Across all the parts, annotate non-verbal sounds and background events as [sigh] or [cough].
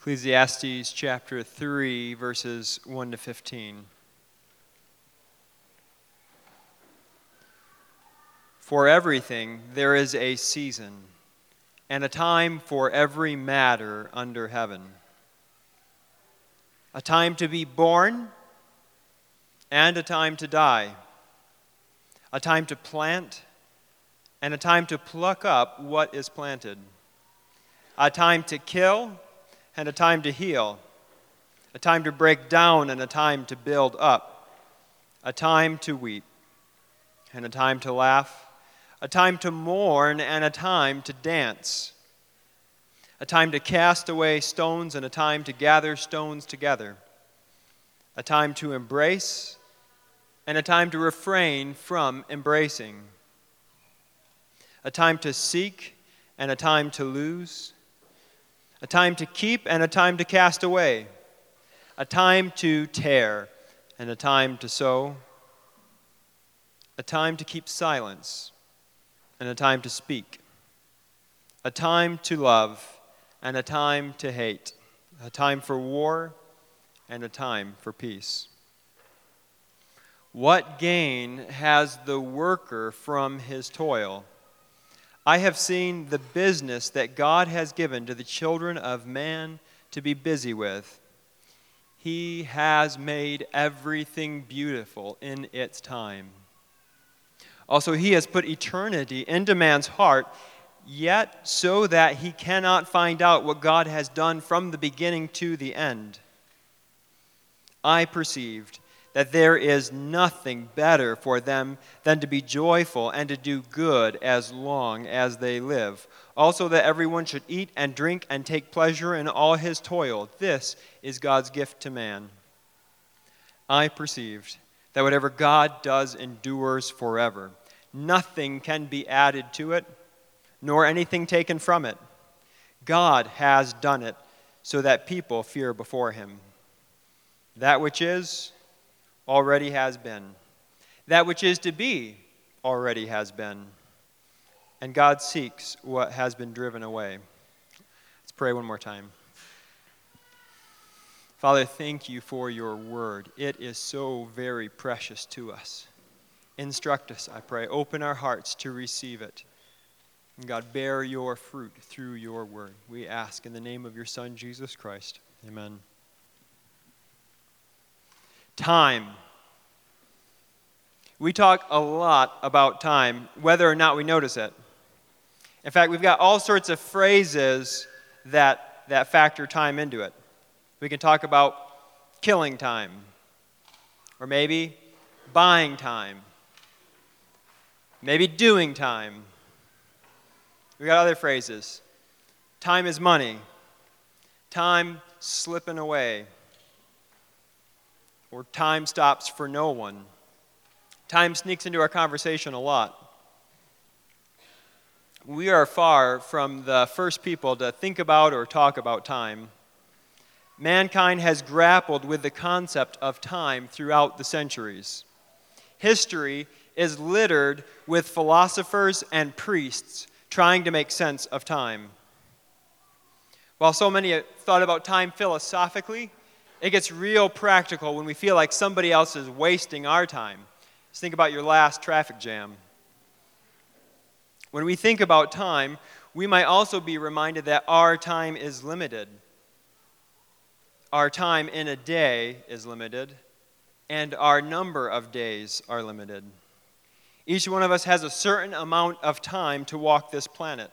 Ecclesiastes chapter 3, verses 1 to 15. For everything there is a season, and a time for every matter under heaven. A time to be born, and a time to die. A time to plant, and a time to pluck up what is planted. A time to kill and a time to heal, a time to break down and a time to build up, a time to weep and a time to laugh, a time to mourn and a time to dance, a time to cast away stones and a time to gather stones together, a time to embrace and a time to refrain from embracing, a time to seek and a time to lose a time to keep and a time to cast away, a time to tear and a time to sew, a time to keep silence and a time to speak, a time to love and a time to hate, a time for war and a time for peace. What gain has the worker from his toil? I have seen the business that God has given to the children of man to be busy with. He has made everything beautiful in its time. Also, He has put eternity into man's heart, yet so that he cannot find out what God has done from the beginning to the end. I perceived that there is nothing better for them than to be joyful and to do good as long as they live. Also, that everyone should eat and drink and take pleasure in all his toil. This is God's gift to man. I perceived that whatever God does endures forever. Nothing can be added to it, nor anything taken from it. God has done it so that people fear before him. That which is, already has been. That which is to be already has been. And God seeks what has been driven away. Let's pray one more time. Father, thank you for your word. It is so very precious to us. Instruct us, I pray. Open our hearts to receive it. And God, bear your fruit through your word. We ask in the name of your Son, Jesus Christ. Amen. Time. We talk a lot about time, whether or not we notice it. In fact, we've got all sorts of phrases that, that factor time into it. We can talk about killing time, or maybe buying time, maybe doing time. We got other phrases. Time is money. Time slipping away or time stops for no one. Time sneaks into our conversation a lot. We are far from the first people to think about or talk about time. Mankind has grappled with the concept of time throughout the centuries. History is littered with philosophers and priests trying to make sense of time. While so many thought about time philosophically, it gets real practical when we feel like somebody else is wasting our time. Just think about your last traffic jam. When we think about time, we might also be reminded that our time is limited. Our time in a day is limited, and our number of days are limited. Each one of us has a certain amount of time to walk this planet.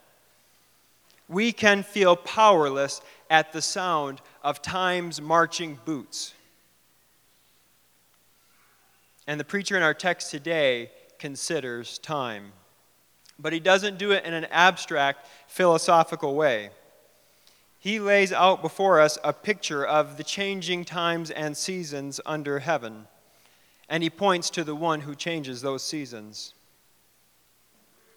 We can feel powerless at the sound of time's marching boots. And the preacher in our text today considers time. But he doesn't do it in an abstract, philosophical way. He lays out before us a picture of the changing times and seasons under heaven. And he points to the one who changes those seasons.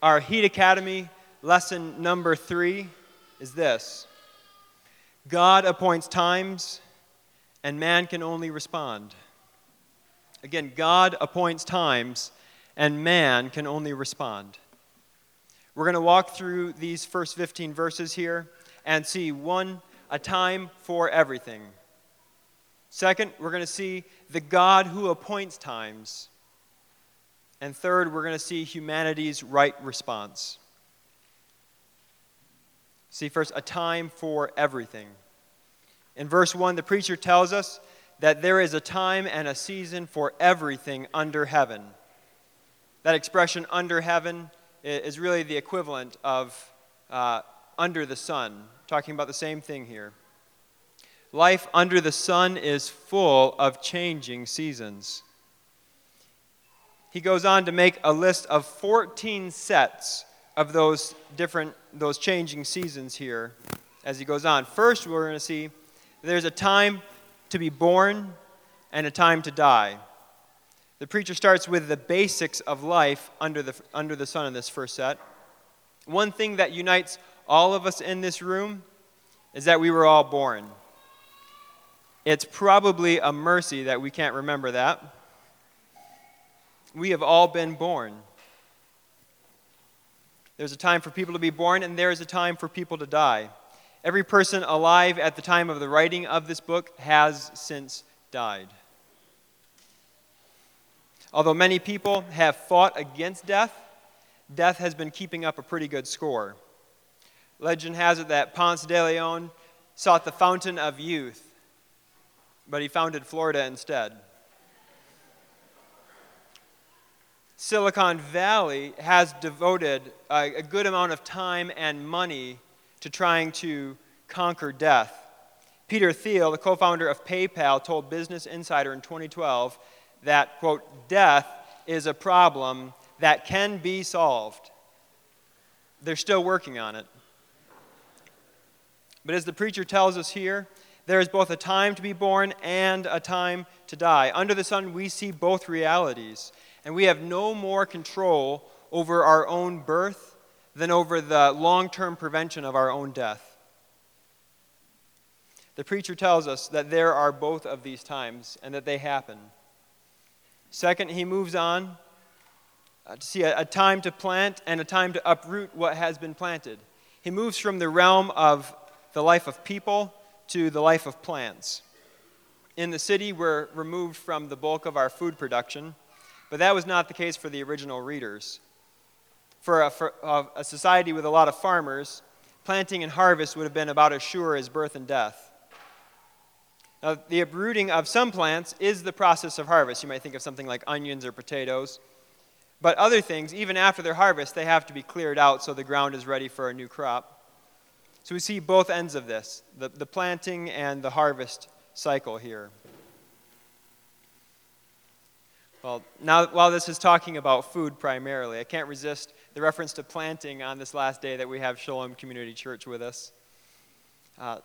Our Heat Academy lesson number three is this God appoints times, and man can only respond. Again, God appoints times, and man can only respond. We're going to walk through these first 15 verses here and see one a time for everything. Second, we're going to see the God who appoints times. And third, we're going to see humanity's right response. See, first, a time for everything. In verse 1, the preacher tells us that there is a time and a season for everything under heaven. That expression, under heaven, is really the equivalent of uh, under the sun, talking about the same thing here. Life under the sun is full of changing seasons. He goes on to make a list of 14 sets of those different, those changing seasons here as he goes on. First, we're going to see there's a time to be born and a time to die. The preacher starts with the basics of life under the, under the sun in this first set. One thing that unites all of us in this room is that we were all born. It's probably a mercy that we can't remember that. We have all been born. There's a time for people to be born, and there is a time for people to die. Every person alive at the time of the writing of this book has since died. Although many people have fought against death, death has been keeping up a pretty good score. Legend has it that Ponce de Leon sought the fountain of youth, but he founded Florida instead. Silicon Valley has devoted a, a, good amount of time and money to trying to conquer death. Peter Thiel, the co founder of PayPal, told Business Insider in 2012 that, quote, death is a problem that can be solved. They're still working on it. But as the preacher tells us here, there is both a time to be born and a time to die. Under the sun, we see both realities, and we have no more control over our own birth than over the long term prevention of our own death. The preacher tells us that there are both of these times and that they happen. Second, he moves on uh, to see a, a time to plant and a time to uproot what has been planted. He moves from the realm of the life of people to the life of plants. In the city, we're removed from the bulk of our food production, but that was not the case for the original readers. For a, for a society with a lot of farmers, planting and harvest would have been about as sure as birth and death. Now, the uprooting of some plants is the process of harvest. You might think of something like onions or potatoes. But other things, even after their harvest, they have to be cleared out so the ground is ready for a new crop. So we see both ends of this the, the planting and the harvest cycle here. Well, now, while this is talking about food primarily, I can't resist the reference to planting on this last day that we have Shalom Community Church with us. Uh,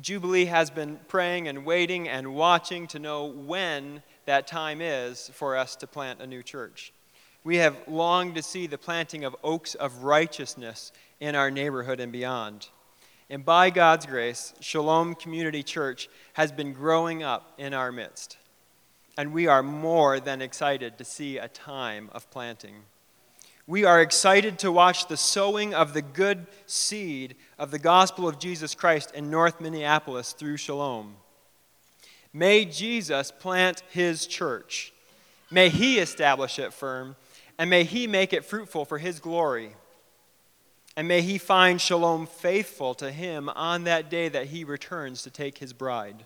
Jubilee has been praying and waiting and watching to know when that time is for us to plant a new church. We have longed to see the planting of oaks of righteousness in our neighborhood and beyond. And by God's grace, Shalom Community Church has been growing up in our midst. And we are more than excited to see a time of planting. We are excited to watch the sowing of the good seed of the gospel of Jesus Christ in North Minneapolis through Shalom. May Jesus plant his church. May he establish it firm, and may he make it fruitful for his glory. And may he find Shalom faithful to him on that day that he returns to take his bride.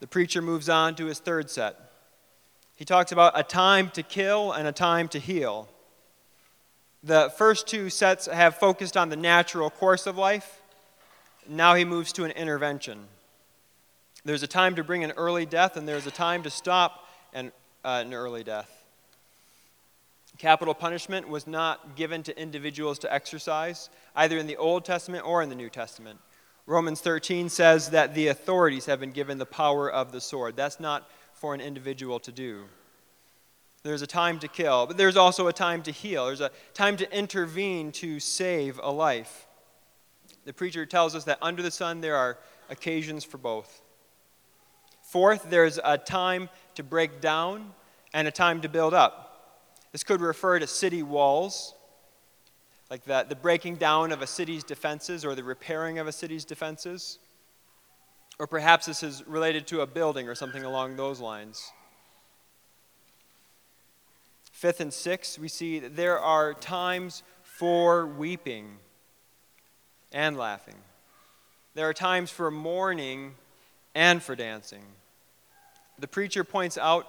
The preacher moves on to his third set. He talks about a time to kill and a time to heal. The first two sets have focused on the natural course of life. Now he moves to an intervention. There's a time to bring an early death, and there's a time to stop an, uh, an early death. Capital punishment was not given to individuals to exercise, either in the Old Testament or in the New Testament. Romans 13 says that the authorities have been given the power of the sword. That's not for an individual to do. There's a time to kill, but there's also a time to heal. There's a time to intervene to save a life. The preacher tells us that under the sun there are occasions for both. Fourth, there's a time to break down and a time to build up. This could refer to city walls. Like the, the breaking down of a city's defenses or the repairing of a city's defenses. Or perhaps this is related to a building or something along those lines. Fifth and sixth, we see that there are times for weeping and laughing. There are times for mourning and for dancing. The preacher points out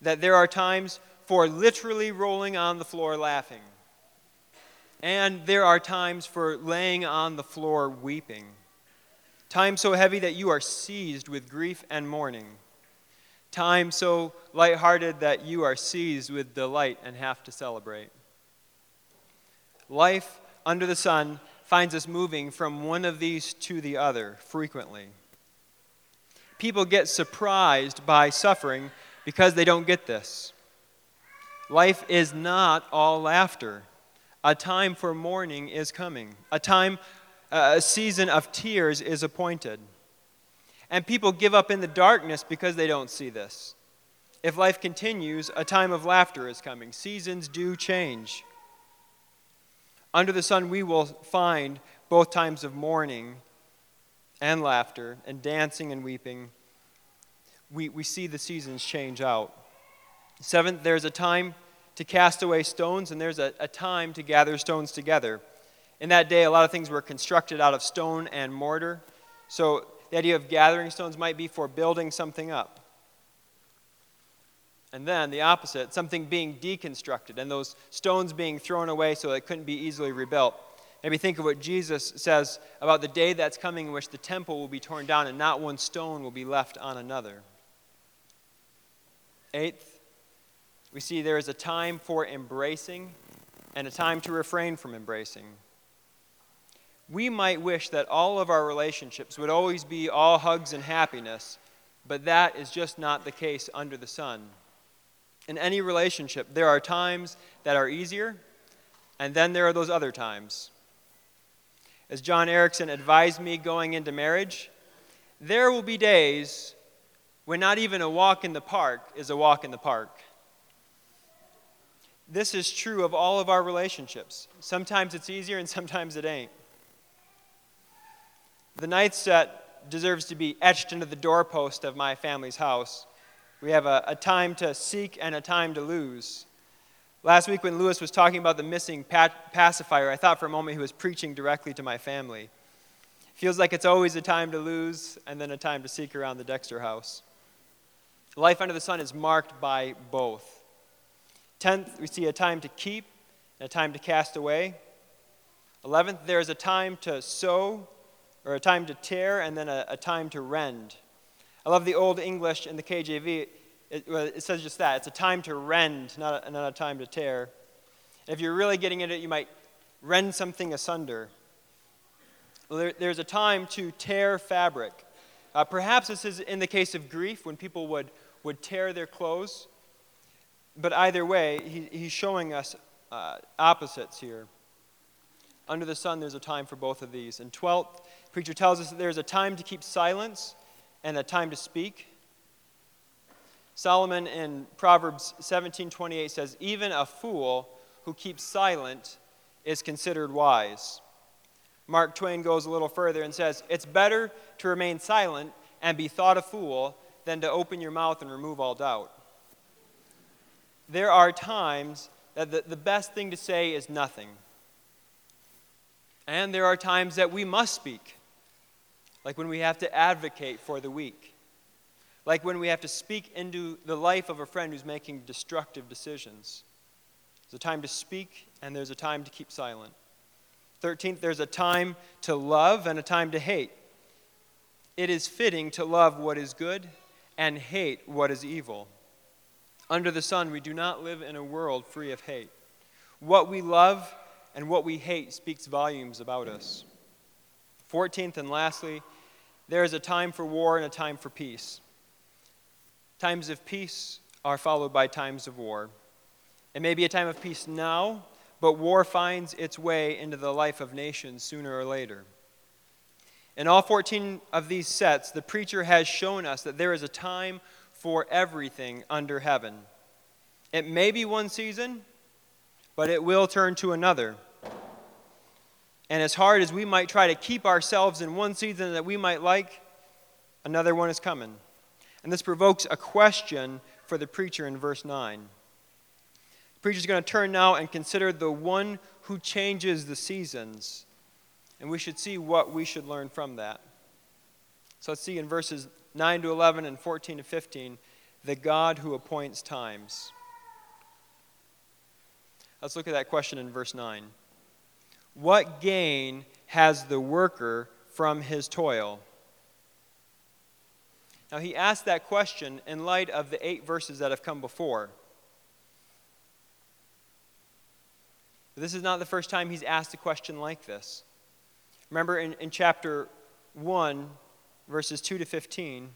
that there are times for literally rolling on the floor laughing, and there are times for laying on the floor weeping. Time so heavy that you are seized with grief and mourning. Time so lighthearted that you are seized with delight and have to celebrate. Life under the sun finds us moving from one of these to the other frequently. People get surprised by suffering because they don't get this. Life is not all laughter. A time for mourning is coming. A time, a season of tears is appointed. And people give up in the darkness because they don't see this. If life continues, a time of laughter is coming. Seasons do change. Under the sun, we will find both times of mourning and laughter, and dancing and weeping. We, we see the seasons change out. Seventh, there's a time to cast away stones, and there's a, a time to gather stones together. In that day, a lot of things were constructed out of stone and mortar. So the idea of gathering stones might be for building something up. And then the opposite, something being deconstructed and those stones being thrown away so it couldn't be easily rebuilt. Maybe think of what Jesus says about the day that's coming in which the temple will be torn down and not one stone will be left on another. Eighth, we see there is a time for embracing and a time to refrain from embracing. We might wish that all of our relationships would always be all hugs and happiness, but that is just not the case under the sun in any relationship, there are times that are easier, and then there are those other times. As John Erickson advised me going into marriage, there will be days when not even a walk in the park is a walk in the park. This is true of all of our relationships. Sometimes it's easier and sometimes it ain't. The ninth set deserves to be etched into the doorpost of my family's house. We have a, a time to seek and a time to lose. Last week, when Lewis was talking about the missing pacifier, I thought for a moment he was preaching directly to my family. Feels like it's always a time to lose and then a time to seek around the Dexter house. Life under the sun is marked by both. Tenth, we see a time to keep and a time to cast away. Eleventh, there is a time to sew or a time to tear and then a, a time to rend. I love the Old English in the KJV. It, it says just that. It's a time to rend, not a, not a time to tear. if you're really getting into it, you might rend something asunder. Well, there, there's a time to tear fabric. Uh, perhaps this is in the case of grief when people would, would tear their clothes. But either way, he, he's showing us uh, opposites here. Under the sun, there's a time for both of these. And 12th, preacher tells us that there's a time to keep silence and a time to speak. Solomon in Proverbs 17:28 says, "Even a fool who keeps silent is considered wise." Mark Twain goes a little further and says, "It's better to remain silent and be thought a fool than to open your mouth and remove all doubt." There are times that the, the best thing to say is nothing. And there are times that we must speak like when we have to advocate for the weak, like when we have to speak into the life of a friend who's making destructive decisions. There's a time to speak, and there's a time to keep silent. 13th, there's a time to love and a time to hate. It is fitting to love what is good and hate what is evil. Under the sun, we do not live in a world free of hate. What we love and what we hate speaks volumes about us. 14th and lastly, there is a time for war and a time for peace. Times of peace are followed by times of war. It may be a time of peace now, but war finds its way into the life of nations sooner or later. In all 14 of these sets, the preacher has shown us that there is a time for everything under heaven. It may be one season, but it will turn to another. And as hard as we might try to keep ourselves in one season that we might like, another one is coming. And this provokes a question for the preacher in verse 9. The preacher's going to turn now and consider the one who changes the seasons. And we should see what we should learn from that. So let's see in verses 9 to 11 and 14 to 15 the God who appoints times. Let's look at that question in verse 9. What gain has the worker from his toil? Now, he asked that question in light of the eight verses that have come before. This is not the first time he's asked a question like this. Remember in, in chapter 1, verses 2 to 15,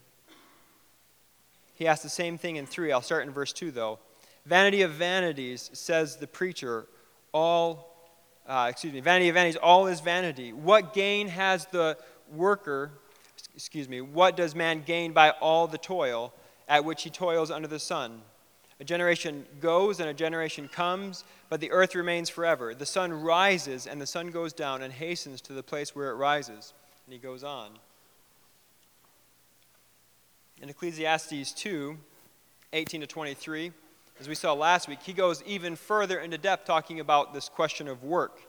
he asks the same thing in 3. I'll start in verse 2, though. Vanity of vanities, says the preacher, all, uh, excuse me, vanity of vanities, all is vanity. What gain has the worker, excuse me, what does man gain by all the toil at which he toils under the sun? A generation goes and a generation comes, but the earth remains forever. The sun rises and the sun goes down and hastens to the place where it rises. And he goes on. In Ecclesiastes 2 18 to 23, as we saw last week, he goes even further into depth talking about this question of work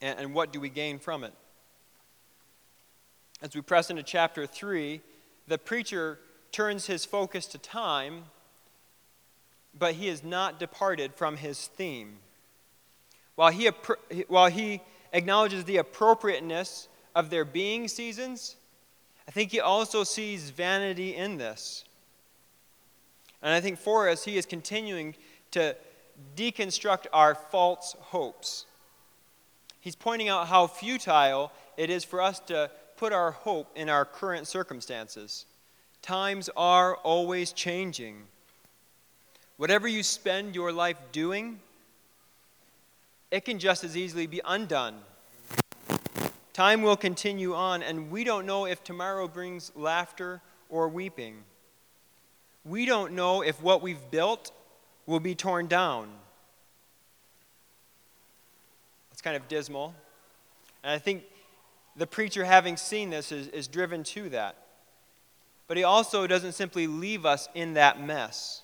and, and what do we gain from it. As we press into chapter 3, the preacher turns his focus to time, but he has not departed from his theme. While he, while he acknowledges the appropriateness of there being seasons, I think he also sees vanity in this. And I think for us, he is continuing to deconstruct our false hopes. He's pointing out how futile it is for us to put our hope in our current circumstances. Times are always changing. Whatever you spend your life doing, it can just as easily be undone. Time will continue on, and we don't know if tomorrow brings laughter or weeping. We don't know if what we've built will be torn down. It's kind of dismal. And I think the preacher, having seen this, is, is driven to that. But he also doesn't simply leave us in that mess.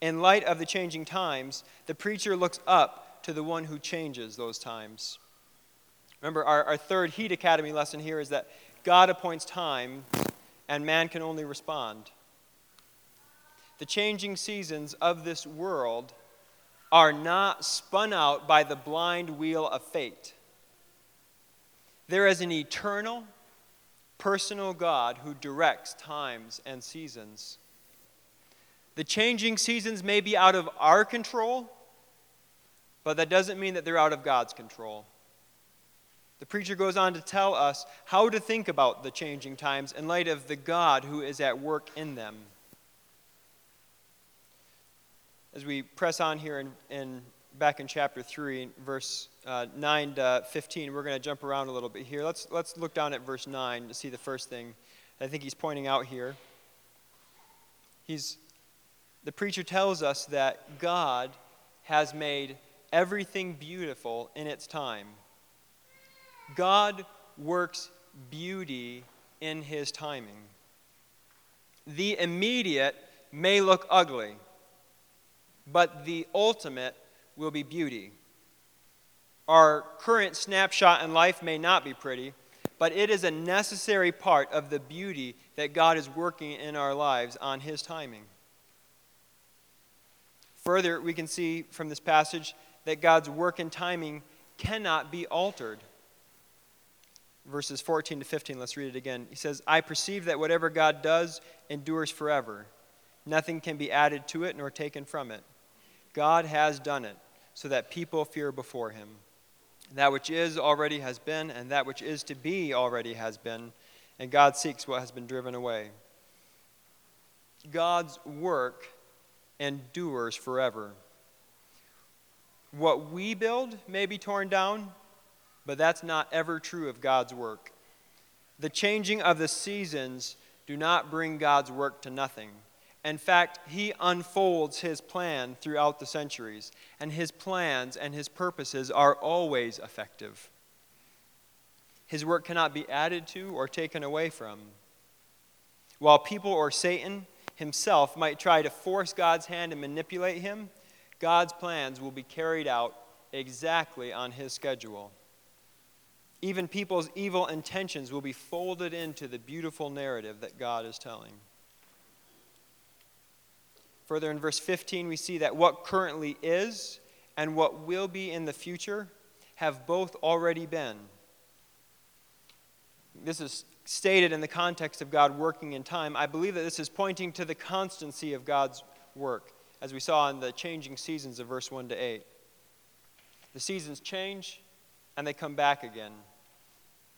In light of the changing times, the preacher looks up to the one who changes those times. Remember, our, our third Heat Academy lesson here is that God appoints time and man can only respond. The changing seasons of this world are not spun out by the blind wheel of fate. There is an eternal, personal God who directs times and seasons. The changing seasons may be out of our control, but that doesn't mean that they're out of God's control. The preacher goes on to tell us how to think about the changing times in light of the God who is at work in them. As we press on here in, in back in chapter 3, verse uh, 9 to 15, we're going to jump around a little bit here. Let's, let's look down at verse 9 to see the first thing I think he's pointing out here. He's, the preacher tells us that God has made everything beautiful in its time. God works beauty in his timing. The immediate may look ugly, but the ultimate will be beauty. Our current snapshot in life may not be pretty, but it is a necessary part of the beauty that God is working in our lives on His timing. Further, we can see from this passage that God's work and timing cannot be altered verses 14 to 15. Let's read it again. He says, I perceive that whatever God does endures forever. Nothing can be added to it nor taken from it. God has done it so that people fear before him. That which is already has been, and that which is to be already has been, and God seeks what has been driven away. God's work endures forever. What we build may be torn down, but that's not ever true of God's work. The changing of the seasons do not bring God's work to nothing. In fact, he unfolds his plan throughout the centuries, and his plans and his purposes are always effective. His work cannot be added to or taken away from. While people or Satan himself might try to force God's hand and manipulate him, God's plans will be carried out exactly on his schedule. Even people's evil intentions will be folded into the beautiful narrative that God is telling. Further in verse 15, we see that what currently is and what will be in the future have both already been. This is stated in the context of God working in time. I believe that this is pointing to the constancy of God's work, as we saw in the changing seasons of verse 1 to 8. The seasons change and they come back again.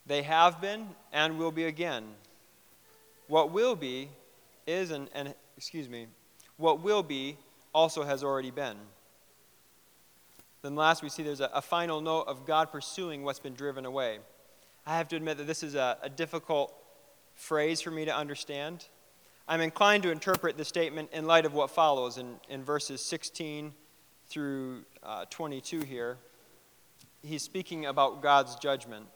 They have been and will be again. What will be is, and, excuse me, what will be also has already been. Then last, we see there's a, a, final note of God pursuing what's been driven away. I have to admit that this is a, a difficult phrase for me to understand. I'm inclined to interpret the statement in light of what follows in, in verses 16 through uh, 22 here. He's speaking about God's judgment.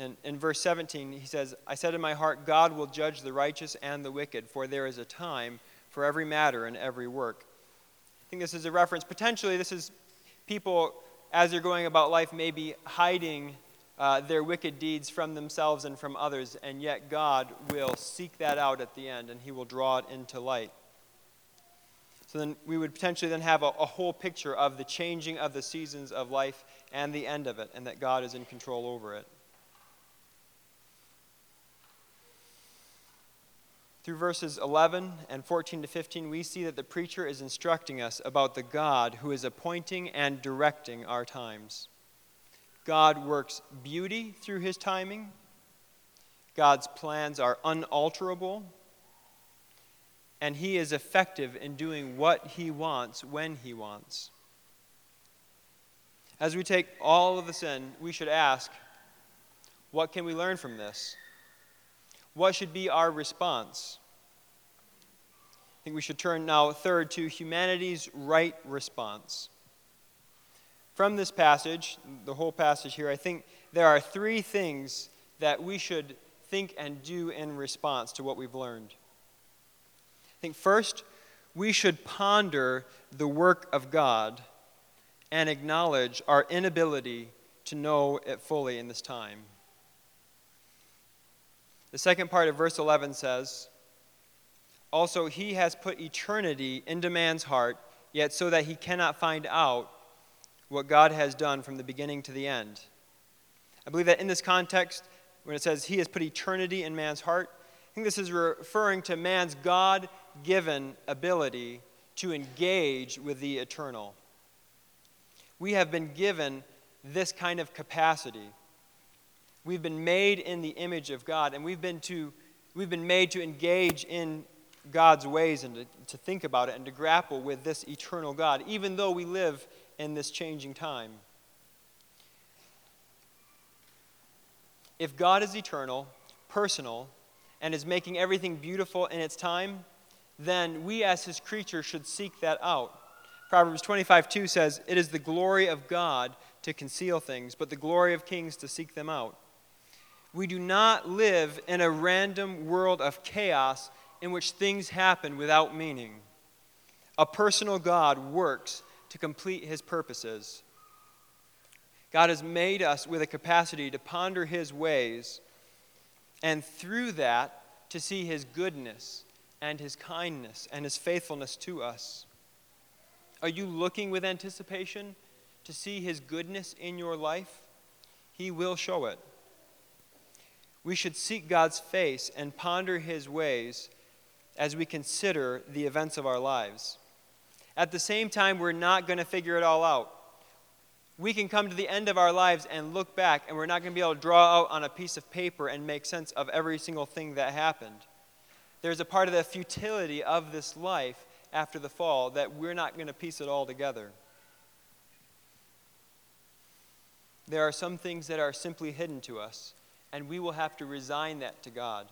And in verse 17, he says, I said in my heart, God will judge the righteous and the wicked, for there is a time for every matter and every work. I think this is a reference. Potentially, this is people, as they're going about life, maybe hiding uh, their wicked deeds from themselves and from others, and yet God will seek that out at the end, and He will draw it into light. So then we would potentially then have a, a whole picture of the changing of the seasons of life and the end of it, and that God is in control over it. Through verses 11 and 14 to 15, we see that the preacher is instructing us about the God who is appointing and directing our times. God works beauty through his timing. God's plans are unalterable. And he is effective in doing what he wants when he wants. As we take all of this in, we should ask what can we learn from this? What should be our response? I think we should turn now, third, to humanity's right response. From this passage, the whole passage here, I think there are three things that we should think and do in response to what we've learned. I think first, we should ponder the work of God and acknowledge our inability to know it fully in this time. The second part of verse 11 says, Also, he has put eternity into man's heart, yet so that he cannot find out what God has done from the beginning to the end. I believe that in this context, when it says he has put eternity in man's heart, I think this is referring to man's God given ability to engage with the eternal. We have been given this kind of capacity We've been made in the image of God, and we've been, to, we've been made to engage in God's ways and to, to think about it and to grapple with this eternal God, even though we live in this changing time. If God is eternal, personal, and is making everything beautiful in its time, then we as his creatures should seek that out. Proverbs 25 2 says, It is the glory of God to conceal things, but the glory of kings to seek them out. We do not live in a random world of chaos in which things happen without meaning. A personal God works to complete his purposes. God has made us with a capacity to ponder his ways, and through that, to see his goodness and his kindness and his faithfulness to us. Are you looking with anticipation to see his goodness in your life? He will show it. We should seek God's face and ponder his ways as we consider the events of our lives. At the same time, we're not going to figure it all out. We can come to the end of our lives and look back, and we're not going to be able to draw out on a piece of paper and make sense of every single thing that happened. There's a part of the futility of this life after the fall that we're not going to piece it all together. There are some things that are simply hidden to us and we will have to resign that to God.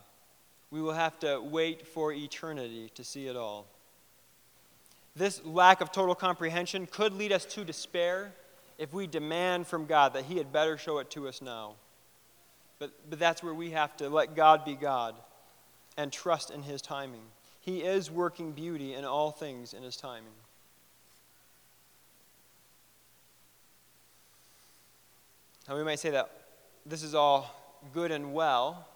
We will have to wait for eternity to see it all. This lack of total comprehension could lead us to despair if we demand from God that He had better show it to us now. But, but that's where we have to let God be God and trust in His timing. He is working beauty in all things in His timing. Now, we might say that this is all good and well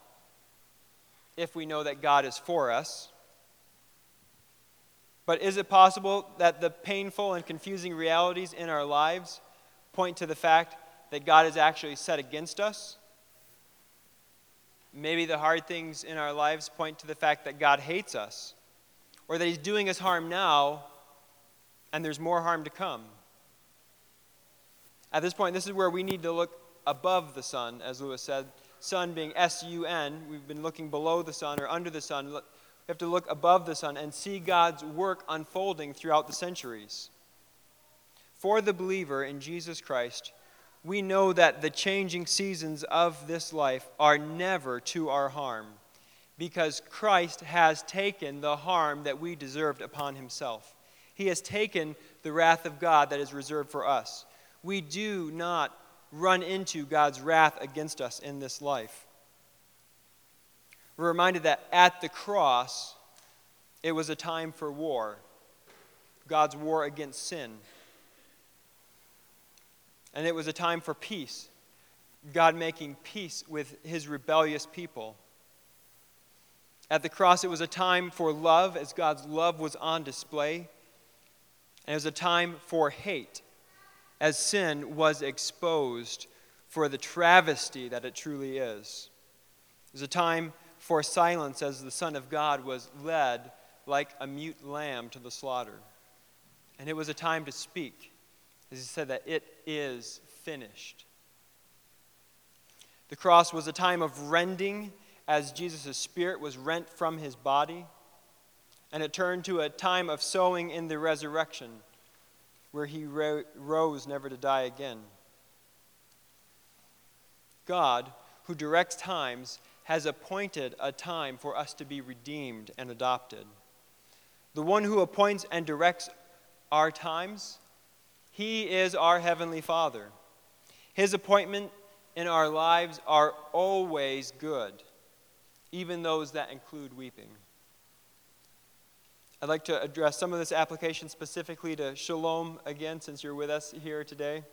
if we know that God is for us. But is it possible that the painful and confusing realities in our lives point to the fact that God is actually set against us? Maybe the hard things in our lives point to the fact that God hates us, or that He's doing us harm now, and there's more harm to come. At this point, this is where we need to look above the sun, as Lewis said. Sun being S U N. We've been looking below the sun or under the sun. We have to look above the sun and see God's work unfolding throughout the centuries. For the believer in Jesus Christ, we know that the changing seasons of this life are never to our harm because Christ has taken the harm that we deserved upon himself. He has taken the wrath of God that is reserved for us. We do not run into God's wrath against us in this life. We're reminded that at the cross, it was a time for war God's war against sin. And it was a time for peace, God making peace with his rebellious people. At the cross, it was a time for love as God's love was on display. And it was a time for hate as sin was exposed for the travesty that it truly is. It was a time for silence as the Son of God was led like a mute lamb to the slaughter. And it was a time to speak as he said that it is finished. The cross was a time of rending as Jesus' spirit was rent from his body, and it turned to a time of sowing in the resurrection, where he ro- rose never to die again. God, who directs times, has appointed a time for us to be redeemed and adopted. The one who appoints and directs our times he is our Heavenly Father. His appointment in our lives are always good, even those that include weeping. I'd like to address some of this application specifically to shalom again, since you're with us here today.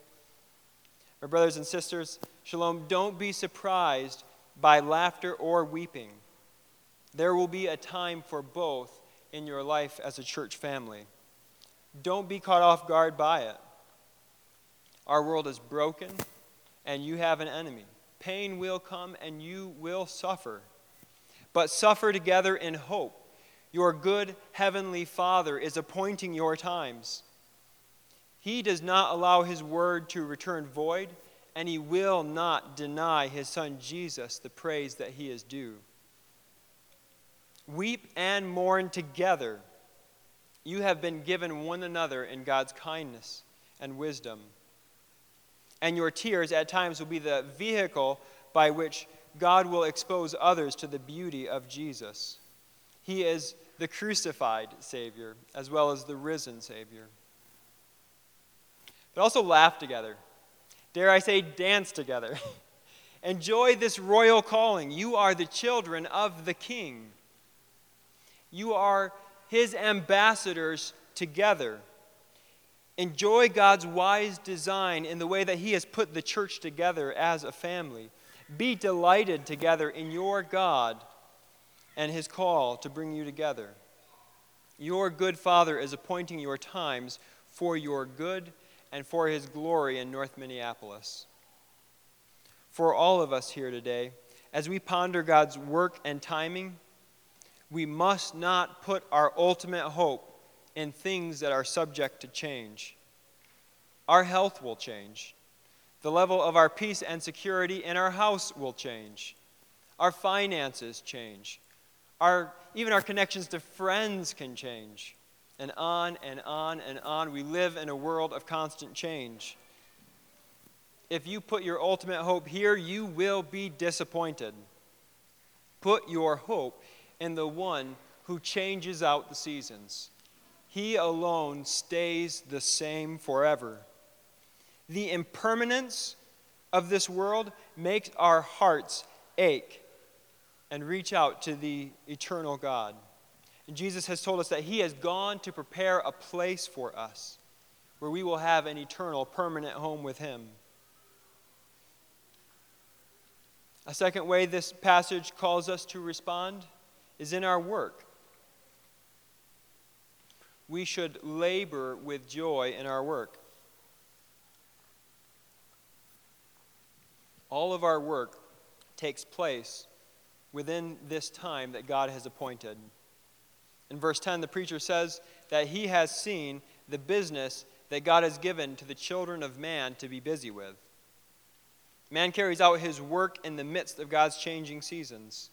My brothers and sisters, shalom, don't be surprised by laughter or weeping. There will be a time for both in your life as a church family. Don't be caught off guard by it. Our world is broken, and you have an enemy. Pain will come, and you will suffer. But suffer together in hope. Your good heavenly Father is appointing your times. He does not allow his word to return void, and he will not deny his son Jesus the praise that he is due. Weep and mourn together. You have been given one another in God's kindness and wisdom and your tears at times will be the vehicle by which God will expose others to the beauty of Jesus. He is the crucified Savior as well as the risen Savior. But also laugh together. Dare I say, dance together. [laughs] Enjoy this royal calling. You are the children of the King. You are his ambassadors together. Enjoy God's wise design in the way that He has put the church together as a family. Be delighted together in your God and His call to bring you together. Your good Father is appointing your times for your good and for His glory in North Minneapolis. For all of us here today, as we ponder God's work and timing, we must not put our ultimate hope in things that are subject to change. Our health will change. The level of our peace and security in our house will change. Our finances change. Our, even our connections to friends can change. And on and on and on. We live in a world of constant change. If you put your ultimate hope here, you will be disappointed. Put your hope in the one who changes out the seasons. He alone stays the same forever. The impermanence of this world makes our hearts ache and reach out to the eternal God. And Jesus has told us that He has gone to prepare a place for us where we will have an eternal, permanent home with Him. A second way this passage calls us to respond is in our work. We should labor with joy in our work. All of our work takes place within this time that God has appointed. In verse 10, the preacher says that he has seen the business that God has given to the children of man to be busy with. Man carries out his work in the midst of God's changing seasons.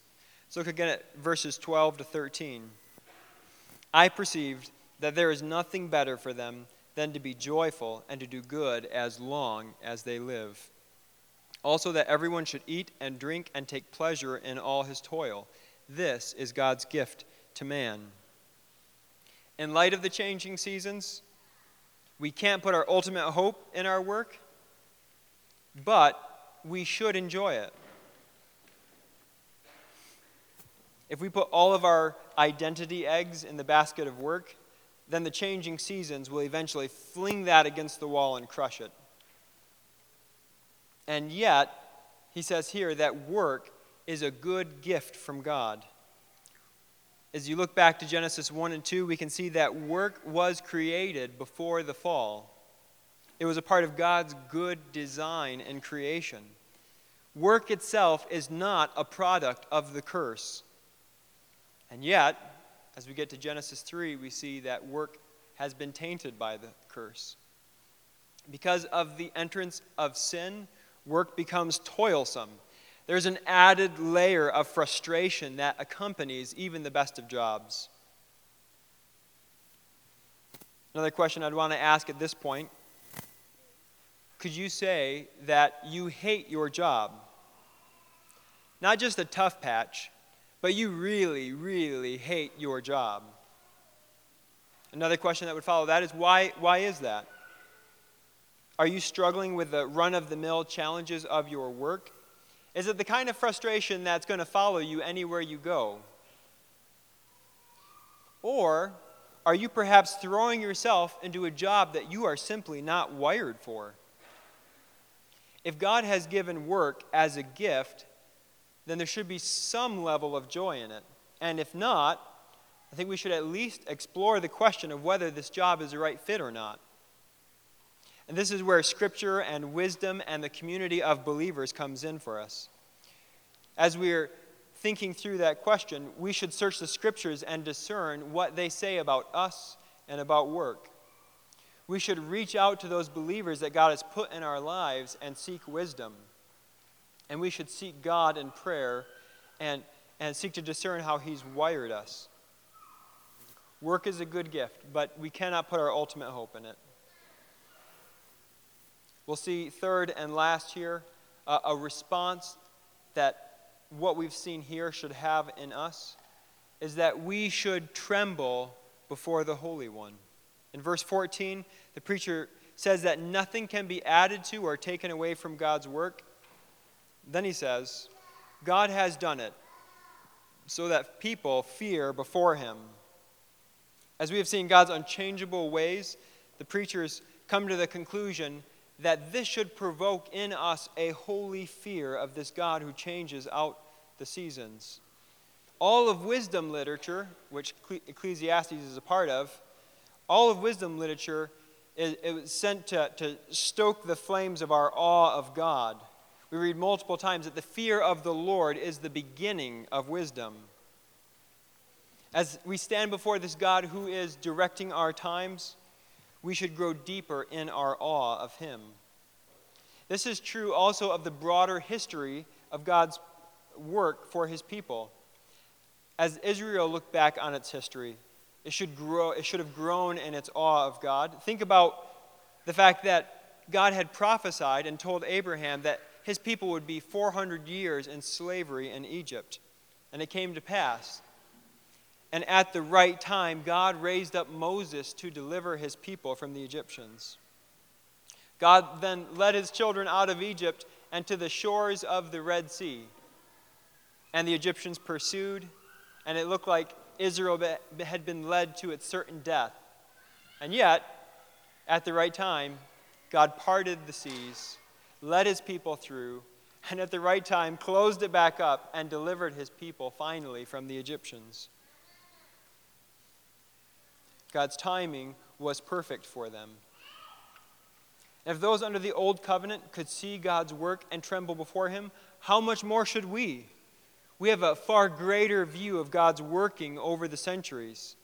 So look again at verses 12 to 13. I perceived that there is nothing better for them than to be joyful and to do good as long as they live. Also, that everyone should eat and drink and take pleasure in all his toil. This is God's gift to man. In light of the changing seasons, we can't put our ultimate hope in our work, but we should enjoy it. If we put all of our identity eggs in the basket of work, then the changing seasons will eventually fling that against the wall and crush it. And yet, he says here that work is a good gift from God. As you look back to Genesis 1 and 2, we can see that work was created before the fall. It was a part of God's good design and creation. Work itself is not a product of the curse. And yet, as we get to Genesis 3, we see that work has been tainted by the curse. Because of the entrance of sin, work becomes toilsome. There's an added layer of frustration that accompanies even the best of jobs. Another question I'd want to ask at this point could you say that you hate your job? Not just a tough patch, but you really, really hate your job. Another question that would follow that is why, why is that? Are you struggling with the run of the mill challenges of your work? Is it the kind of frustration that's going to follow you anywhere you go? Or are you perhaps throwing yourself into a job that you are simply not wired for? If God has given work as a gift, then there should be some level of joy in it. And if not, I think we should at least explore the question of whether this job is the right fit or not. And this is where scripture and wisdom and the community of believers comes in for us. As we're thinking through that question, we should search the scriptures and discern what they say about us and about work. We should reach out to those believers that God has put in our lives and seek wisdom. And we should seek God in prayer and, and seek to discern how He's wired us. Work is a good gift, but we cannot put our ultimate hope in it. We'll see, third and last here, uh, a response that what we've seen here should have in us is that we should tremble before the Holy One. In verse 14, the preacher says that nothing can be added to or taken away from God's work. Then he says, God has done it so that people fear before him. As we have seen God's unchangeable ways, the preachers come to the conclusion that this should provoke in us a holy fear of this God who changes out the seasons. All of wisdom literature, which Ecclesiastes is a part of, all of wisdom literature is, sent to, to stoke the flames of our awe of God. We read multiple times that the fear of the Lord is the beginning of wisdom. As we stand before this God who is directing our times, we should grow deeper in our awe of Him. This is true also of the broader history of God's work for His people. As Israel looked back on its history, it should, grow, it should have grown in its awe of God. Think about the fact that God had prophesied and told Abraham that his people would be 400 years in slavery in Egypt. And it came to pass. And at the right time, God raised up Moses to deliver his people from the Egyptians. God then led his children out of Egypt and to the shores of the Red Sea. and the Egyptians pursued, and it looked like Israel had been led to its certain death. And yet, at the right time, God parted the seas, led his people through, and at the right time closed it back up and delivered his people finally from the Egyptians. God's timing was perfect for them. If those under the old covenant could see God's work and tremble before him, how much more should we? We have a far greater view of God's working over the centuries.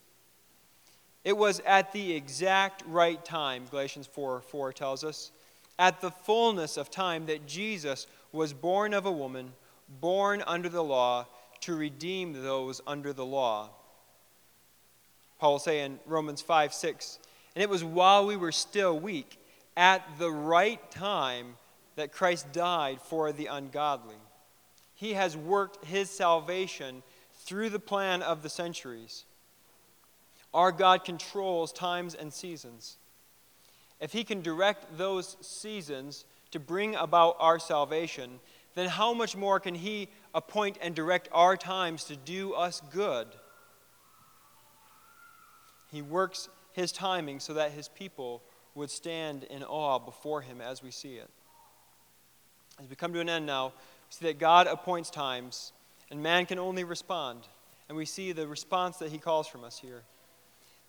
It was at the exact right time, Galatians 4 4 tells us, at the fullness of time that Jesus was born of a woman, born under the law, to redeem those under the law. Paul will say in Romans 5 6, and it was while we were still weak, at the right time, that Christ died for the ungodly. He has worked his salvation through the plan of the centuries. Our God controls times and seasons. If he can direct those seasons to bring about our salvation, then how much more can he appoint and direct our times to do us good? He works his timing so that his people would stand in awe before him as we see it. As we come to an end now, we see that God appoints times and man can only respond. And we see the response that he calls from us here.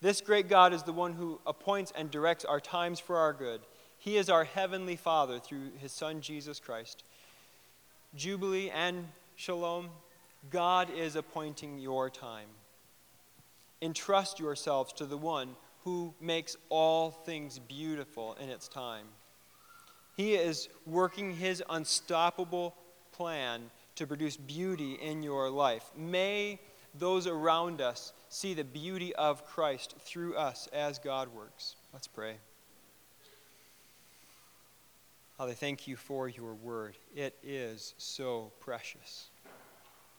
This great God is the one who appoints and directs our times for our good. He is our heavenly Father through his Son, Jesus Christ. Jubilee and Shalom, God is appointing your time. Entrust yourselves to the one who makes all things beautiful in its time. He is working his unstoppable plan to produce beauty in your life. May those around us see the beauty of Christ through us as God works. Let's pray. Father, thank you for your word. It is so precious.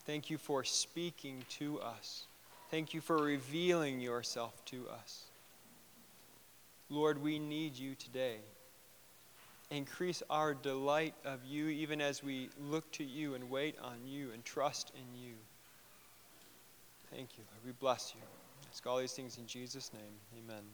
Thank you for speaking to us. Thank you for revealing yourself to us. Lord, we need you today. Increase our delight of you even as we look to you and wait on you and trust in you. Thank you, Lord. We bless you. Ask all these things in Jesus' name. Amen.